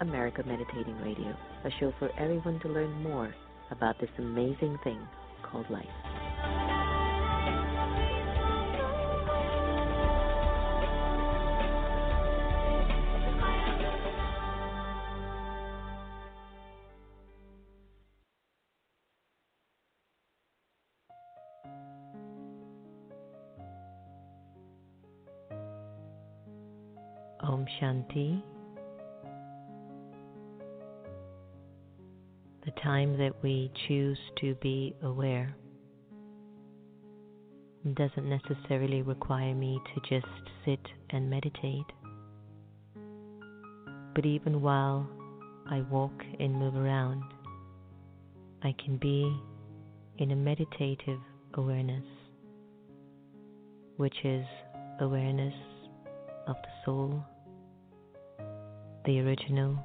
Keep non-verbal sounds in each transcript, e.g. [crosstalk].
America Meditating Radio, a show for everyone to learn more about this amazing thing called life. Om Shanti. Time that we choose to be aware doesn't necessarily require me to just sit and meditate. But even while I walk and move around, I can be in a meditative awareness, which is awareness of the soul, the original,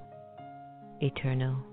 eternal,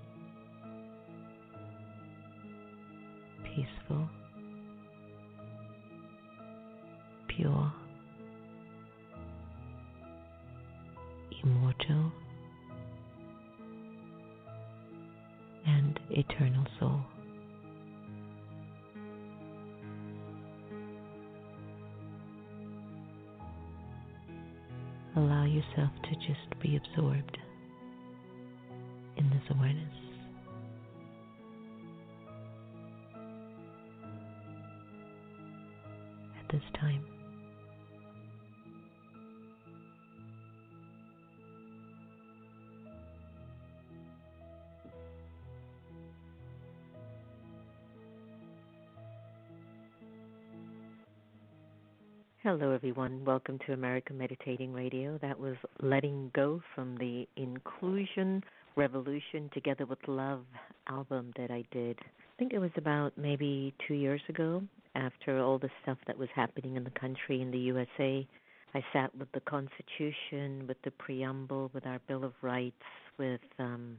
Hello, everyone. Welcome to American Meditating Radio. That was Letting Go from the Inclusion Revolution Together with Love album that I did. I think it was about maybe two years ago after all the stuff that was happening in the country, in the USA. I sat with the Constitution, with the preamble, with our Bill of Rights, with um,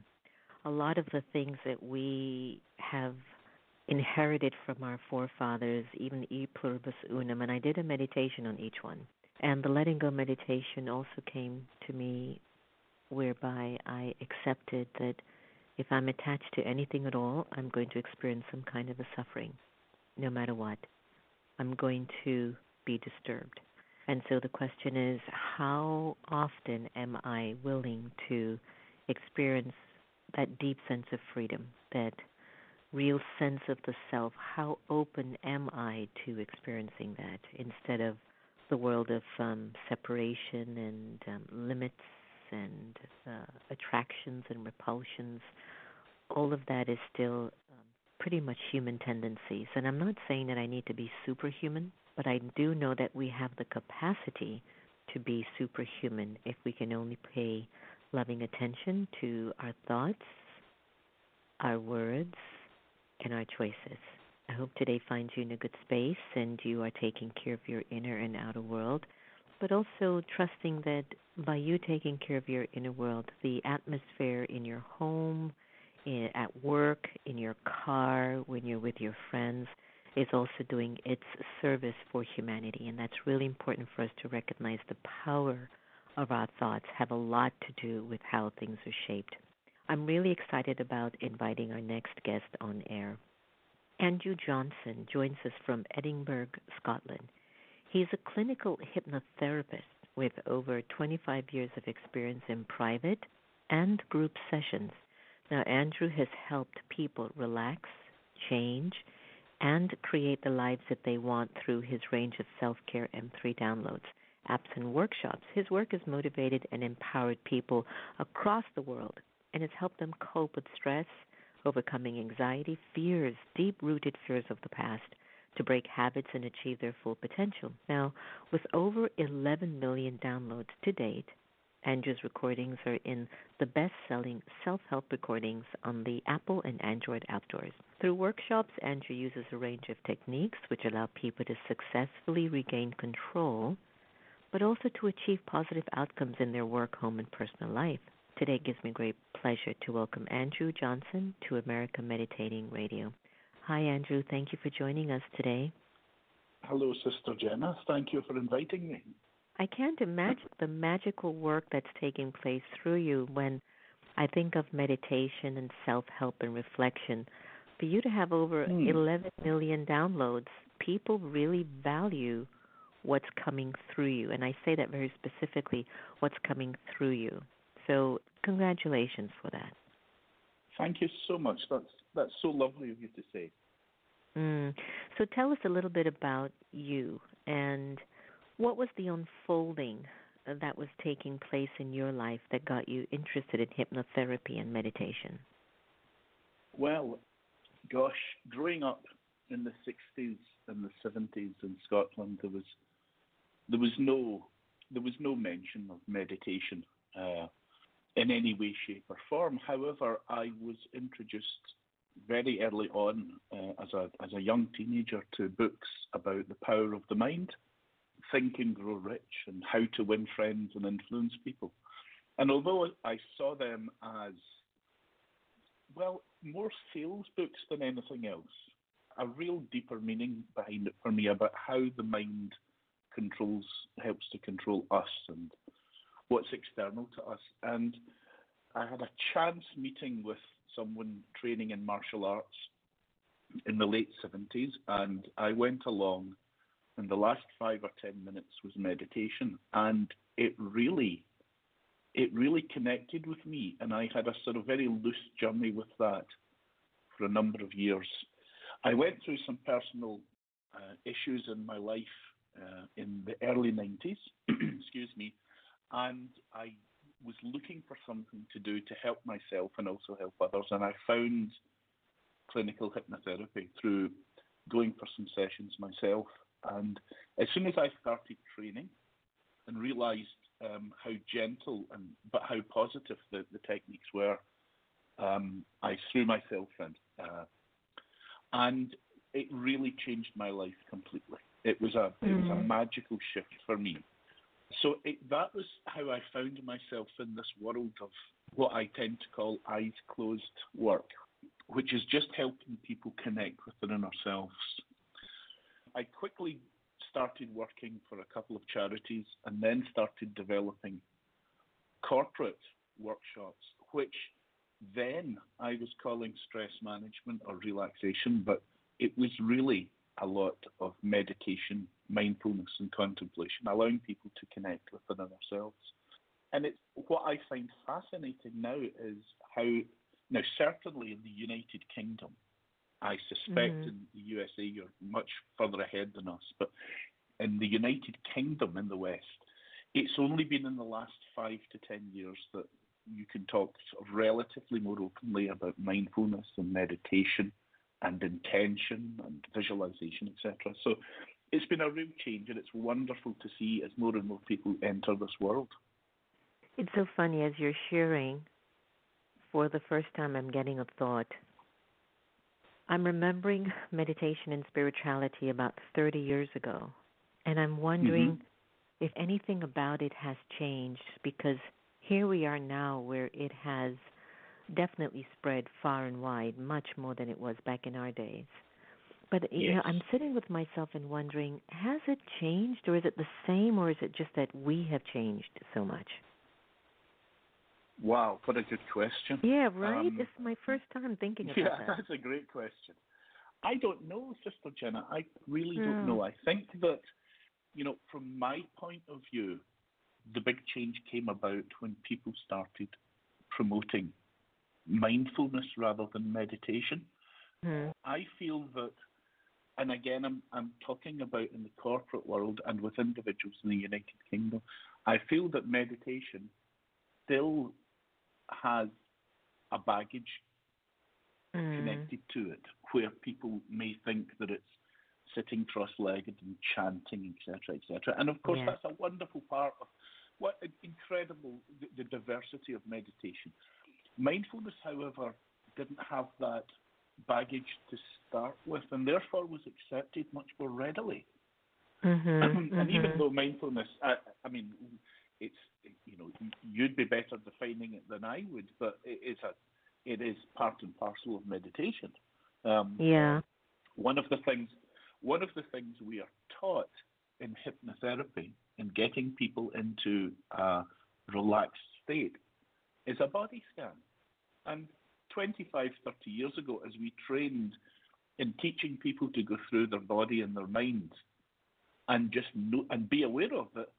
a lot of the things that we have inherited from our forefathers, even e pluribus unum, and I did a meditation on each one. And the letting go meditation also came to me whereby I accepted that if I'm attached to anything at all, I'm going to experience some kind of a suffering, no matter what. I'm going to be disturbed. And so the question is how often am I willing to experience that deep sense of freedom, that real sense of the self. How open am I to experiencing that instead of the world of um, separation and um, limits and uh, attractions and repulsions? All of that is still um, pretty much human tendencies. And I'm not saying that I need to be superhuman, but I do know that we have the capacity to be superhuman if we can only pay loving attention to our thoughts, our words, and our choices. I hope today finds you in a good space and you are taking care of your inner and outer world, but also trusting that by you taking care of your inner world, the atmosphere in your home, in, at work, in your car, when you're with your friends, is also doing its service for humanity. And that's really important for us to recognize the power of our thoughts have a lot to do with how things are shaped. I'm really excited about inviting our next guest on air. Andrew Johnson joins us from Edinburgh, Scotland. He's a clinical hypnotherapist with over 25 years of experience in private and group sessions. Now, Andrew has helped people relax, change, and create the lives that they want through his range of self care M3 downloads, apps, and workshops. His work has motivated and empowered people across the world and has helped them cope with stress, overcoming anxiety, fears, deep rooted fears of the past, to break habits and achieve their full potential. Now, with over 11 million downloads to date, Andrew's recordings are in the best selling self help recordings on the Apple and Android app stores. Through workshops, Andrew uses a range of techniques which allow people to successfully regain control, but also to achieve positive outcomes in their work, home, and personal life. Today gives me great pleasure to welcome Andrew Johnson to America Meditating Radio. Hi, Andrew. Thank you for joining us today. Hello, Sister Jenna. Thank you for inviting me. I can't imagine the magical work that's taking place through you when I think of meditation and self help and reflection. For you to have over mm. 11 million downloads, people really value what's coming through you. And I say that very specifically what's coming through you. So, congratulations for that. Thank you so much. That's that's so lovely of you to say. Mm. So tell us a little bit about you and what was the unfolding that was taking place in your life that got you interested in hypnotherapy and meditation? Well, gosh, growing up in the 60s and the 70s in Scotland, there was there was no there was no mention of meditation uh, in any way, shape, or form. However, I was introduced very early on uh, as a as a young teenager to books about the power of the mind, Think and Grow Rich, and how to win friends and influence people. And although I saw them as well more sales books than anything else, a real deeper meaning behind it for me about how the mind controls helps to control us and what's external to us. And I had a chance meeting with someone training in martial arts in the late 70s, and I went along, and the last five or ten minutes was meditation, and it really, it really connected with me, and I had a sort of very loose journey with that for a number of years. I went through some personal uh, issues in my life uh, in the early 90s, [clears throat] excuse me, and I was looking for something to do to help myself and also help others, and I found clinical hypnotherapy through going for some sessions myself. And as soon as I started training and realised um, how gentle and but how positive the, the techniques were, um, I threw myself in, uh, and it really changed my life completely. It was a mm-hmm. it was a mm. magical shift for me so it, that was how I found myself in this world of what I tend to call eyes closed work, which is just helping people connect within ourselves. I quickly started working for a couple of charities and then started developing corporate workshops, which then I was calling stress management or relaxation, but it was really a lot of meditation, mindfulness, and contemplation, allowing people to connect within themselves. And it's what I find fascinating now is how now certainly in the United Kingdom, I suspect mm-hmm. in the USA you're much further ahead than us, but in the United Kingdom in the West, it's only been in the last five to ten years that you can talk sort of relatively more openly about mindfulness and meditation and intention and visualization, etc. So it's been a real change, and it's wonderful to see as more and more people enter this world. It's so funny as you're sharing. For the first time, I'm getting a thought. I'm remembering meditation and spirituality about 30 years ago, and I'm wondering mm-hmm. if anything about it has changed because here we are now where it has definitely spread far and wide, much more than it was back in our days. But you yes. know, I'm sitting with myself and wondering, has it changed, or is it the same, or is it just that we have changed so much? Wow, what a good question. Yeah, right. Um, it's my first time thinking about yeah, [laughs] that. Yeah, that's a great question. I don't know, Sister Jenna. I really don't hmm. know. I think that, you know, from my point of view, the big change came about when people started promoting mindfulness rather than meditation. Mm. I feel that, and again, I'm, I'm talking about in the corporate world and with individuals in the United Kingdom, I feel that meditation still has a baggage mm. connected to it, where people may think that it's sitting cross-legged and chanting, etc., etc. And of course, yeah. that's a wonderful part of what incredible the, the diversity of meditation. Mindfulness, however, didn't have that baggage to start with and therefore was accepted much more readily. Mm-hmm, [clears throat] and mm-hmm. even though mindfulness, I, I, mean, it's you know you'd be better defining it than I would, but it is a it is part and parcel of meditation. Um, yeah. One of the things one of the things we are taught in hypnotherapy in getting people into a relaxed state is a body scan. And 25, 30 years ago, as we trained in teaching people to go through their body and their mind and just know and be aware of it,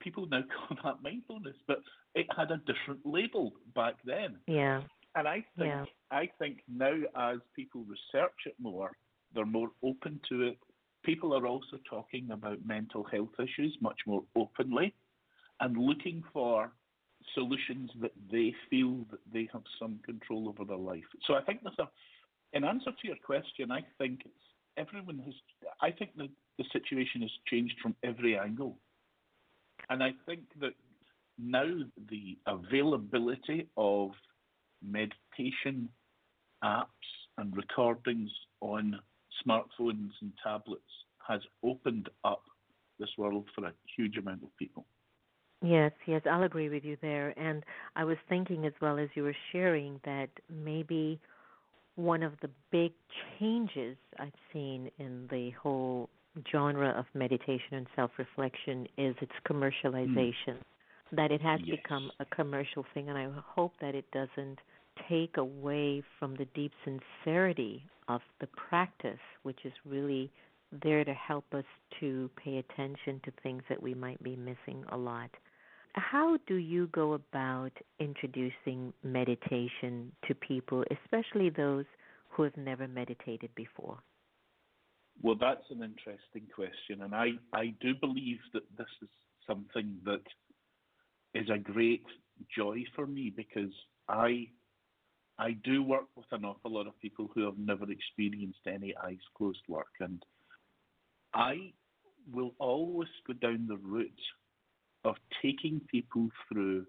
people now [laughs] call that mindfulness, but it had a different label back then. Yeah. And I think yeah. I think now as people research it more, they're more open to it. People are also talking about mental health issues much more openly and looking for solutions that they feel that they have some control over their life. So I think there's a in answer to your question, I think it's everyone has I think the, the situation has changed from every angle. And I think that now the availability of meditation apps and recordings on smartphones and tablets has opened up this world for a huge amount of people. Yes, yes, I'll agree with you there. And I was thinking as well as you were sharing that maybe one of the big changes I've seen in the whole genre of meditation and self reflection is its commercialization. Mm. That it has yes. become a commercial thing, and I hope that it doesn't take away from the deep sincerity of the practice, which is really there to help us to pay attention to things that we might be missing a lot. How do you go about introducing meditation to people, especially those who have never meditated before? Well, that's an interesting question, and I, I do believe that this is something that is a great joy for me because I I do work with an awful lot of people who have never experienced any eyes closed work, and I will always go down the route of taking people through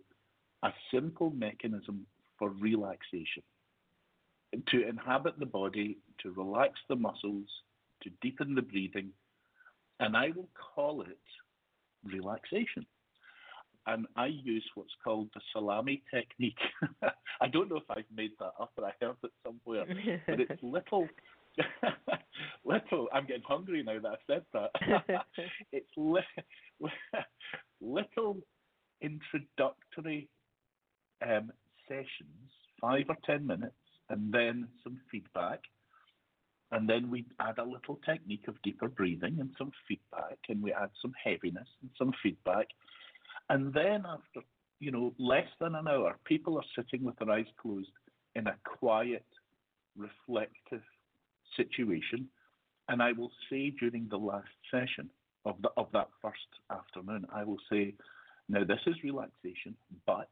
a simple mechanism for relaxation to inhabit the body, to relax the muscles, to deepen the breathing, and I will call it relaxation and I use what's called the salami technique. [laughs] I don't know if I've made that up or I heard it somewhere, [laughs] but it's little, [laughs] little. I'm getting hungry now that I've said that. [laughs] it's li- [laughs] little introductory um, sessions, five or ten minutes, and then some feedback. And then we add a little technique of deeper breathing and some feedback, and we add some heaviness and some feedback and then after, you know, less than an hour, people are sitting with their eyes closed in a quiet, reflective situation. And I will say during the last session of the, of that first afternoon, I will say, now this is relaxation, but,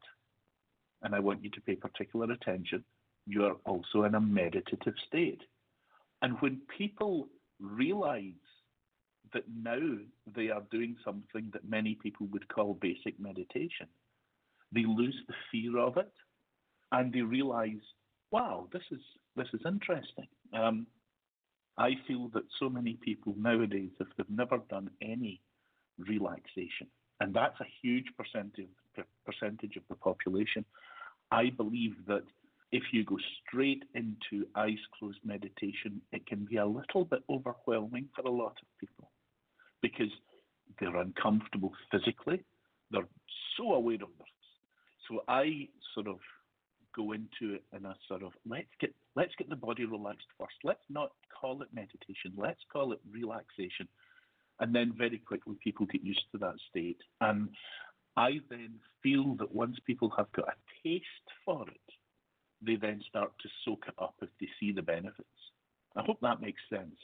and I want you to pay particular attention, you are also in a meditative state. And when people realize that now they are doing something that many people would call basic meditation. They lose the fear of it, and they realize, wow, this is this is interesting. Um, I feel that so many people nowadays, if they've never done any relaxation, and that's a huge percentage percentage of the population, I believe that if you go straight into eyes closed meditation, it can be a little bit overwhelming for a lot of people because they're uncomfortable physically. They're so aware of this. So I sort of go into it in a sort of let's get let's get the body relaxed first. Let's not call it meditation. Let's call it relaxation. And then very quickly people get used to that state. And I then feel that once people have got a taste for it, they then start to soak it up if they see the benefits. I hope that makes sense.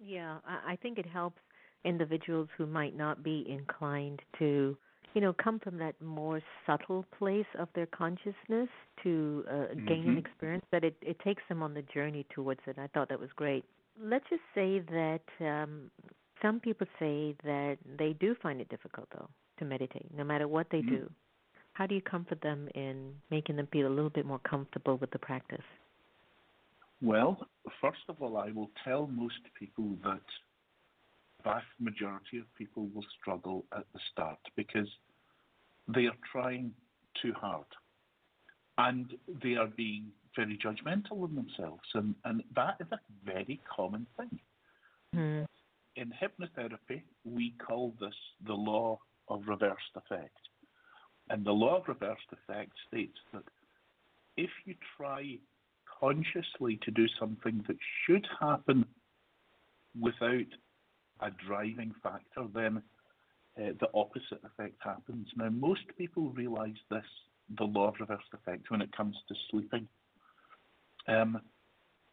Yeah, I think it helps individuals who might not be inclined to you know come from that more subtle place of their consciousness to uh, mm-hmm. gain an experience that it it takes them on the journey towards it i thought that was great let's just say that um some people say that they do find it difficult though to meditate no matter what they mm-hmm. do how do you comfort them in making them feel a little bit more comfortable with the practice well first of all i will tell most people that vast majority of people will struggle at the start because they are trying too hard. And they are being very judgmental of themselves. And, and that is a very common thing. Mm. In hypnotherapy, we call this the law of reversed effect. And the law of reversed effect states that if you try consciously to do something that should happen without a driving factor, then uh, the opposite effect happens. Now, most people realize this, the law of reversed effect, when it comes to sleeping. Um,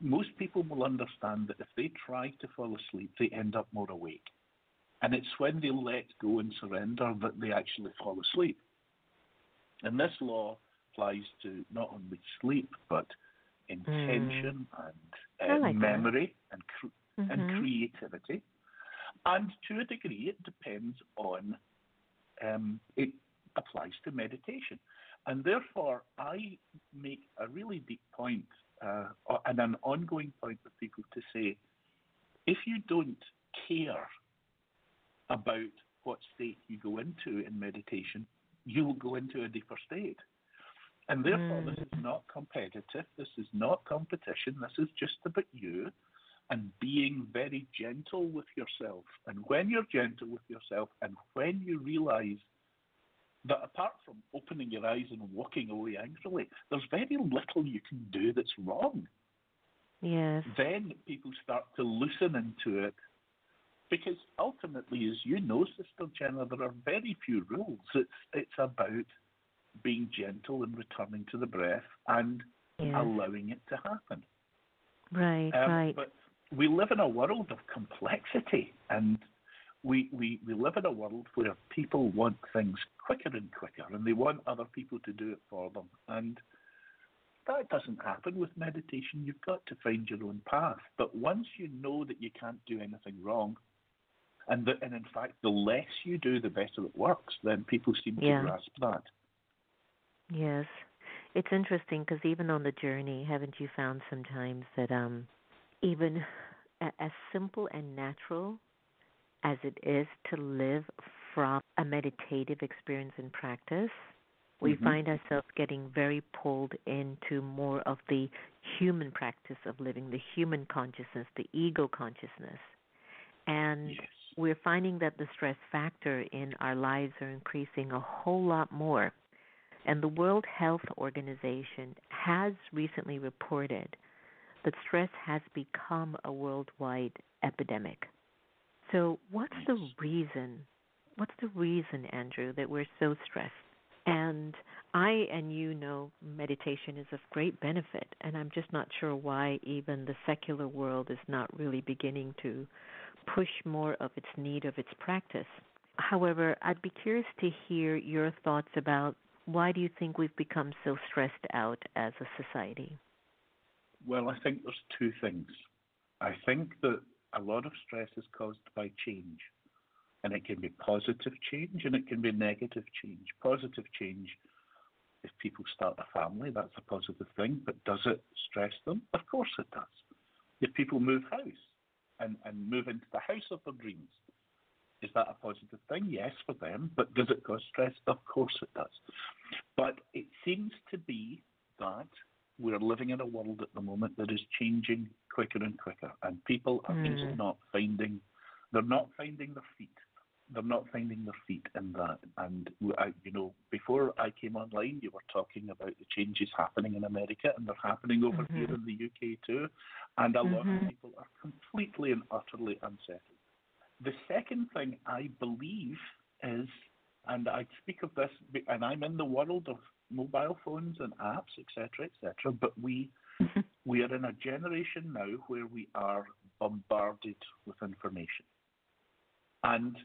most people will understand that if they try to fall asleep, they end up more awake. And it's when they let go and surrender that they actually fall asleep. And this law applies to not only sleep, but intention mm. and uh, like memory and, cr- mm-hmm. and creativity. And to a degree, it depends on, um, it applies to meditation. And therefore, I make a really deep point uh, and an ongoing point with people to say if you don't care about what state you go into in meditation, you will go into a deeper state. And therefore, mm. this is not competitive. This is not competition. This is just about you and being very gentle with yourself. And when you're gentle with yourself, and when you realize that apart from opening your eyes and walking away angrily, there's very little you can do that's wrong. Yes. Then people start to loosen into it. Because ultimately, as you know, Sister Jenna, there are very few rules. It's it's about being gentle and returning to the breath and yes. allowing it to happen. Right, um, right. But we live in a world of complexity and we, we, we live in a world where people want things quicker and quicker and they want other people to do it for them. And that doesn't happen with meditation. You've got to find your own path. But once you know that you can't do anything wrong, and, the, and in fact, the less you do, the better it works, then people seem yeah. to grasp that. Yes. It's interesting because even on the journey, haven't you found sometimes that um, even as simple and natural as it is to live from a meditative experience and practice, we mm-hmm. find ourselves getting very pulled into more of the human practice of living, the human consciousness, the ego consciousness. And yes. we're finding that the stress factor in our lives are increasing a whole lot more. And the World Health Organization has recently reported that stress has become a worldwide epidemic. So, what's the reason? What's the reason, Andrew, that we're so stressed? And I and you know meditation is of great benefit, and I'm just not sure why even the secular world is not really beginning to push more of its need of its practice. However, I'd be curious to hear your thoughts about why do you think we've become so stressed out as a society? Well, I think there's two things. I think that a lot of stress is caused by change. And it can be positive change and it can be negative change. Positive change, if people start a family, that's a positive thing, but does it stress them? Of course it does. If people move house and, and move into the house of their dreams, is that a positive thing? Yes, for them, but does it cause stress? Of course it does. But it seems to be that we're living in a world at the moment that is changing quicker and quicker, and people are mm. just not finding they're not finding their feet. They're not finding their feet in that. And I, you know, before I came online, you were talking about the changes happening in America, and they're happening over mm-hmm. here in the UK too. And a mm-hmm. lot of mm-hmm. people are completely and utterly unsettled. The second thing I believe is, and I speak of this, and I'm in the world of mobile phones and apps, etc., etc. But we mm-hmm. we are in a generation now where we are bombarded with information, and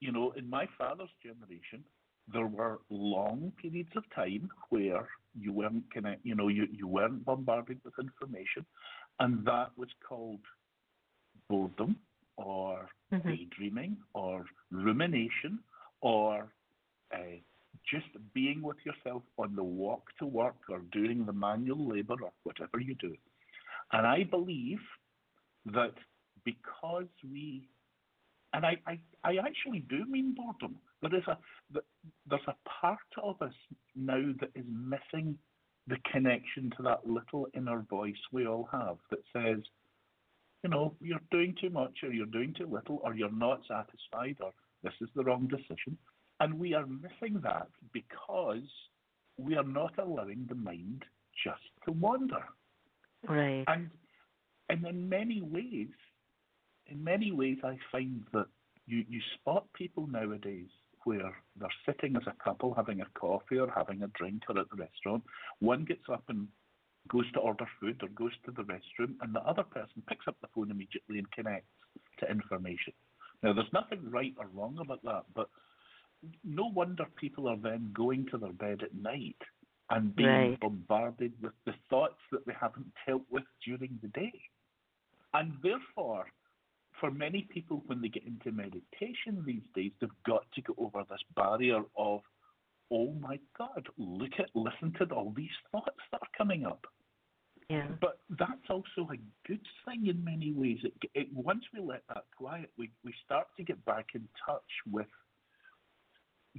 you know, in my father's generation, there were long periods of time where you weren't connect, you know, you, you weren't bombarded with information, and that was called boredom or mm-hmm. daydreaming or rumination or uh, just being with yourself on the walk to work or doing the manual labor or whatever you do. And I believe that because we, and I, I, I actually do mean boredom, There is a there's a part of us now that is missing the connection to that little inner voice we all have that says, you know, you're doing too much or you're doing too little or you're not satisfied or this is the wrong decision. And we are missing that because we are not allowing the mind just to wander. Right. And and in many ways, in many ways, I find that you, you spot people nowadays where they're sitting as a couple having a coffee or having a drink or at the restaurant. One gets up and goes to order food or goes to the restroom, and the other person picks up the phone immediately and connects to information. Now, there's nothing right or wrong about that, but no wonder people are then going to their bed at night and being right. bombarded with the thoughts that they haven't dealt with during the day. And therefore, for many people, when they get into meditation these days, they've got to go over this barrier of, oh my God, look at, listen to all these thoughts that are coming up. Yeah. But that's also a good thing in many ways. It, it, once we let that quiet, we, we start to get back in touch with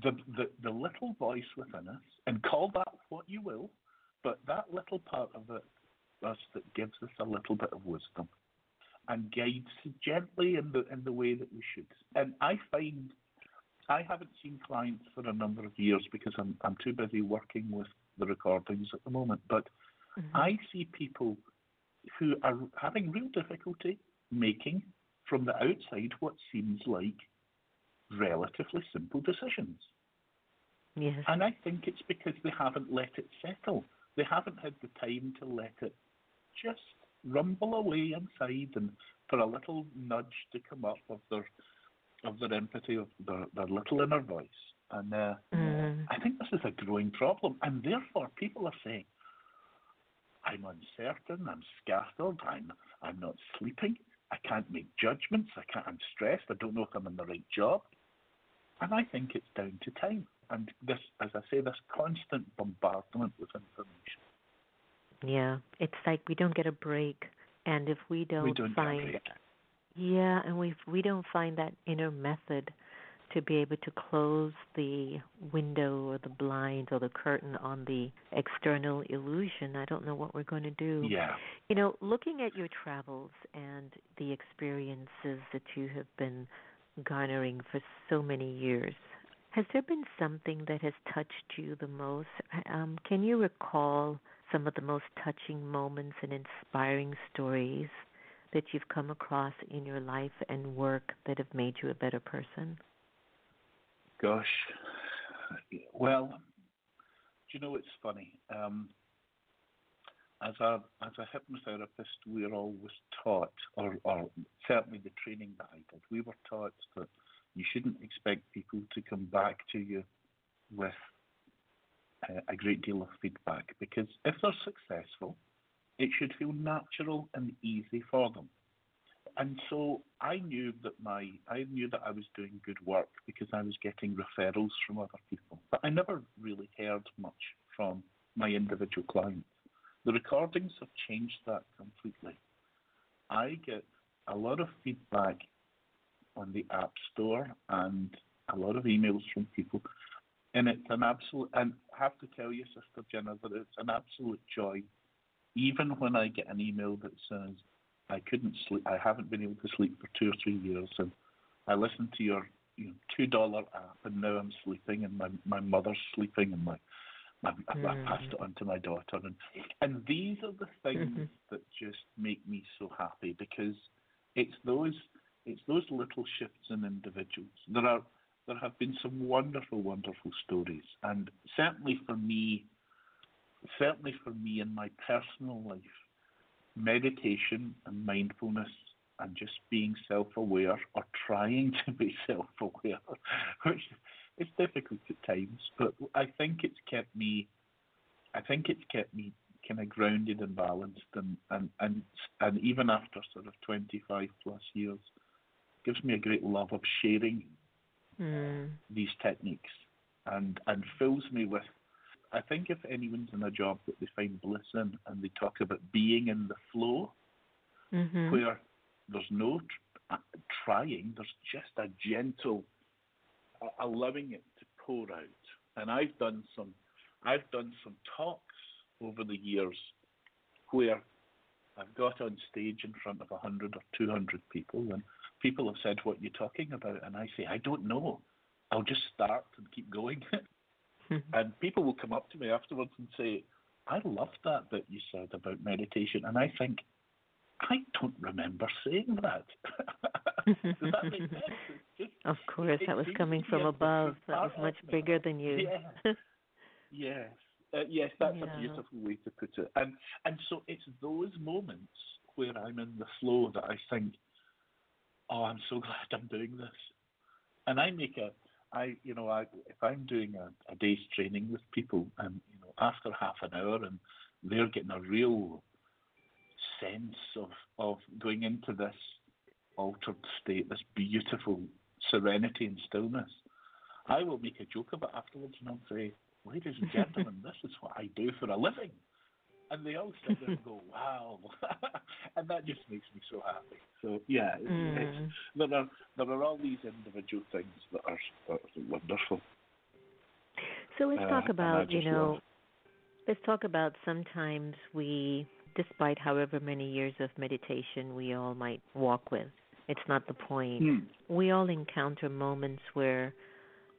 the, the, the little voice within us, and call that what you will, but that little part of it, us that gives us a little bit of wisdom and guides gently in the in the way that we should. And I find I haven't seen clients for a number of years because I'm I'm too busy working with the recordings at the moment. But mm-hmm. I see people who are having real difficulty making from the outside what seems like relatively simple decisions. Yes. And I think it's because they haven't let it settle. They haven't had the time to let it just rumble away inside and for a little nudge to come up of their of their empathy, of their, their little inner voice. And uh, mm. I think this is a growing problem. And therefore, people are saying, I'm uncertain, I'm scattered, I'm, I'm not sleeping, I can't make judgments, I can't, I'm stressed, I don't know if I'm in the right job. And I think it's down to time. And this, as I say, this constant bombardment with information. Yeah, it's like we don't get a break, and if we don't, we don't find, yeah, and we we don't find that inner method to be able to close the window or the blind or the curtain on the external illusion, I don't know what we're going to do. Yeah. You know, looking at your travels and the experiences that you have been garnering for so many years, has there been something that has touched you the most? Um, can you recall some of the most touching moments and inspiring stories that you've come across in your life and work that have made you a better person? Gosh, well, do you know it's funny? Um, as a as a hypnotherapist, we're always taught, or, or certainly the training that I did, we were taught that you shouldn't expect people to come back to you with uh, a great deal of feedback because if they're successful, it should feel natural and easy for them. And so I knew that my I knew that I was doing good work because I was getting referrals from other people. But I never really heard much from my individual clients. The recordings have changed that completely. I get a lot of feedback on the App Store and a lot of emails from people and it's an absolute. And I have to tell you, Sister Jenna, that it's an absolute joy. Even when I get an email that says I couldn't sleep, I haven't been able to sleep for two or three years, and I listened to your you know, two dollar app, and now I'm sleeping, and my my mother's sleeping, and my, my mm. I passed it on to my daughter, and and these are the things mm-hmm. that just make me so happy because it's those it's those little shifts in individuals. There are there have been some wonderful, wonderful stories, and certainly for me, certainly for me in my personal life, meditation and mindfulness and just being self-aware or trying [laughs] to be self-aware, which is difficult at times, but I think it's kept me, I think it's kept me kind of grounded and balanced, and and and and even after sort of 25 plus years, gives me a great love of sharing mm. these techniques and and fills me with I think if anyone's in a job that they find bliss in and they talk about being in the flow mm-hmm. where there's no tr- trying, there's just a gentle allowing it to pour out. And I've done some, I've done some talks over the years where I've got on stage in front of 100 or 200 people, and people have said, What are you talking about? And I say, I don't know. I'll just start and keep going. [laughs] Mm-hmm. and people will come up to me afterwards and say, I love that that you said about meditation. And I think, I don't remember saying that. [laughs] Does that make sense? [laughs] Of course, that was coming from above. That was much bigger than you. Yeah. [laughs] yes. Uh, yes, that's yeah. a beautiful way to put it. And and so it's those moments where I'm in the flow that I think, oh, I'm so [laughs] glad I'm doing this. And I make a, I you know, I if I'm doing a, a day's training with people, and you know, after half an hour, and they're getting a real sense of of going into this altered state, this beautiful serenity and stillness. I will make a joke about it afterwards, and I'll say, ladies and gentlemen, [laughs] this is what I do for a living. And they all sit there and go, [laughs] wow. [laughs] and that just makes me so happy. So, yeah, mm. there, are, there are all these individual things that are, are wonderful. So let's talk uh, about, you know, love... let's talk about sometimes we, despite however many years of meditation we all might walk with, it's not the point. Hmm. We all encounter moments where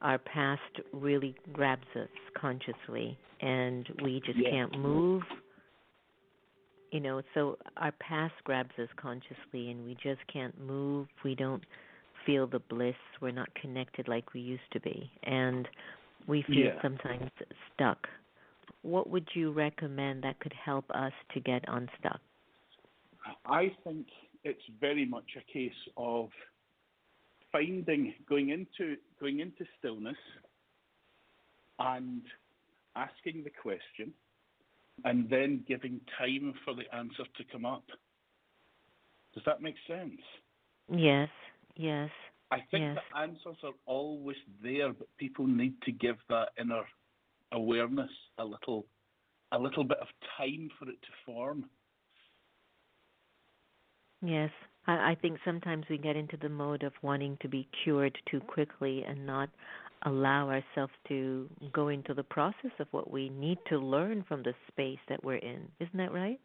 our past really grabs us consciously and we just yeah. can't move you know so our past grabs us consciously and we just can't move we don't feel the bliss we're not connected like we used to be and we feel yeah. sometimes stuck what would you recommend that could help us to get unstuck i think it's very much a case of finding going into going into stillness and asking the question and then giving time for the answer to come up. Does that make sense? Yes, yes. I think yes. the answers are always there, but people need to give that inner awareness a little a little bit of time for it to form. Yes, I, I think sometimes we get into the mode of wanting to be cured too quickly and not allow ourselves to go into the process of what we need to learn from the space that we're in. Isn't that right?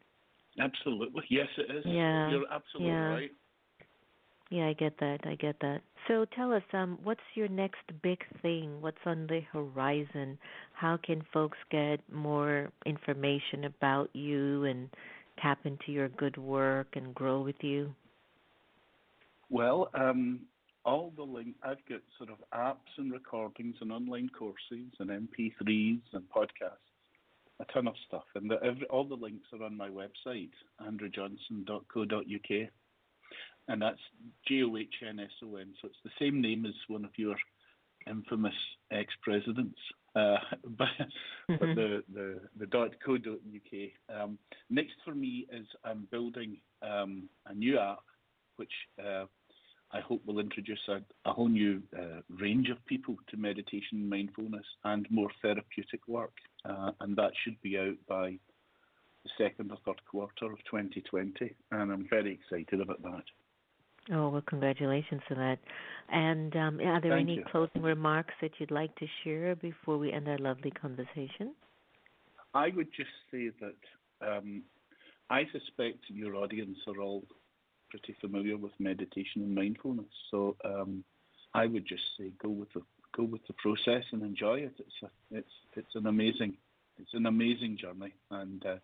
Absolutely. Yes, it is. Yeah. You're absolutely yeah. right. Yeah, I get that. I get that. So tell us, um, what's your next big thing? What's on the horizon? How can folks get more information about you and tap into your good work and grow with you? Well, um, all the link I've got sort of apps and recordings and online courses and MP3s and podcasts, a ton of stuff, and the, every, all the links are on my website, andrewjohnson.co.uk, and that's J O H N S O N. So it's the same name as one of your infamous ex-presidents, uh, [laughs] but, mm-hmm. but the the the dot co dot uk. Um, next for me is I'm building um, a new app which uh, I hope will introduce a, a whole new uh, range of people to meditation, mindfulness, and more therapeutic work. Uh, and that should be out by the second or third quarter of 2020. And I'm very excited about that. Oh, well, congratulations to that. And um, are there Thank any you. closing remarks that you'd like to share before we end our lovely conversation? I would just say that um, I suspect your audience are all pretty familiar with meditation and mindfulness. So um, I would just say go with the go with the process and enjoy it. It's a, it's it's an amazing it's an amazing journey, and uh,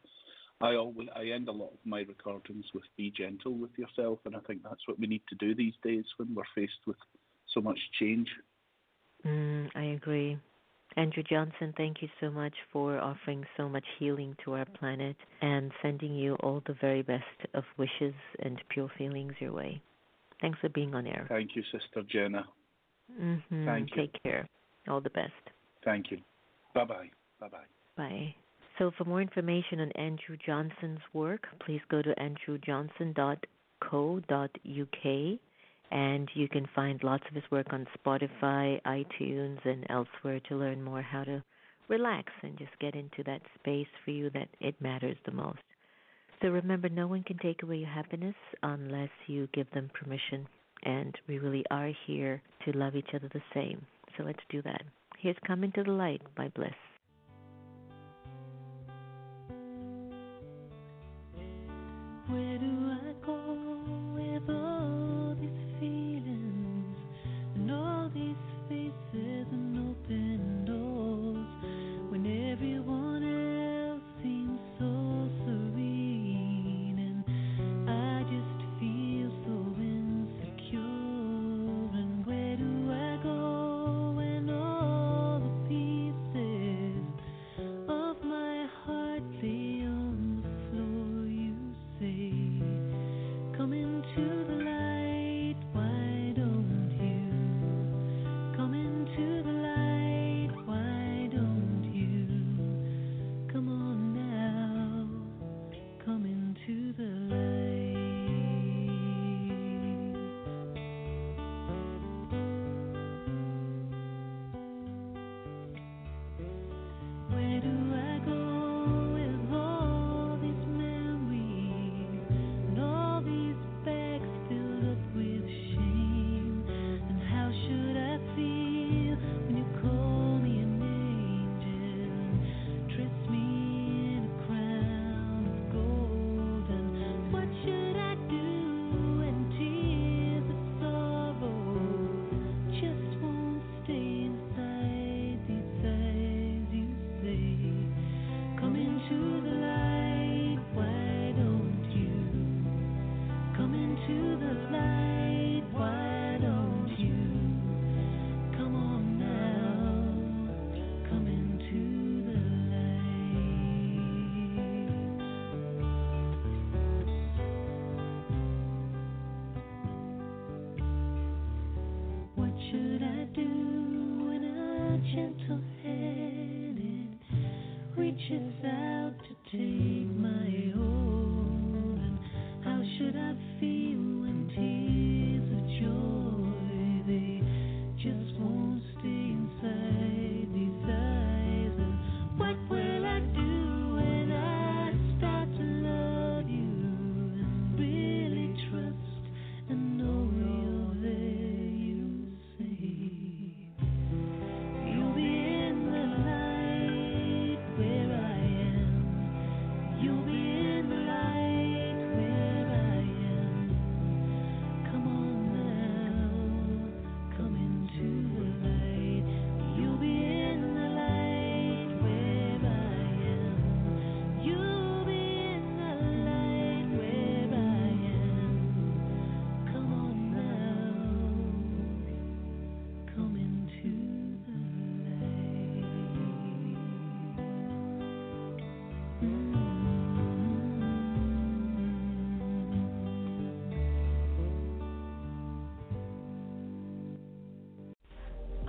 I always I end a lot of my recordings with be gentle with yourself, and I think that's what we need to do these days when we're faced with so much change. Mm, I agree. Andrew Johnson, thank you so much for offering so much healing to our planet and sending you all the very best of wishes and pure feelings your way. Thanks for being on air. Thank you, Sister Jenna. Mm-hmm. Thank you. Take care. All the best. Thank you. Bye bye. Bye bye. Bye. So, for more information on Andrew Johnson's work, please go to andrewjohnson.co.uk and you can find lots of his work on Spotify, iTunes, and elsewhere to learn more how to relax and just get into that space for you that it matters the most. So remember, no one can take away your happiness unless you give them permission. And we really are here to love each other the same. So let's do that. Here's Coming to the Light by Bliss.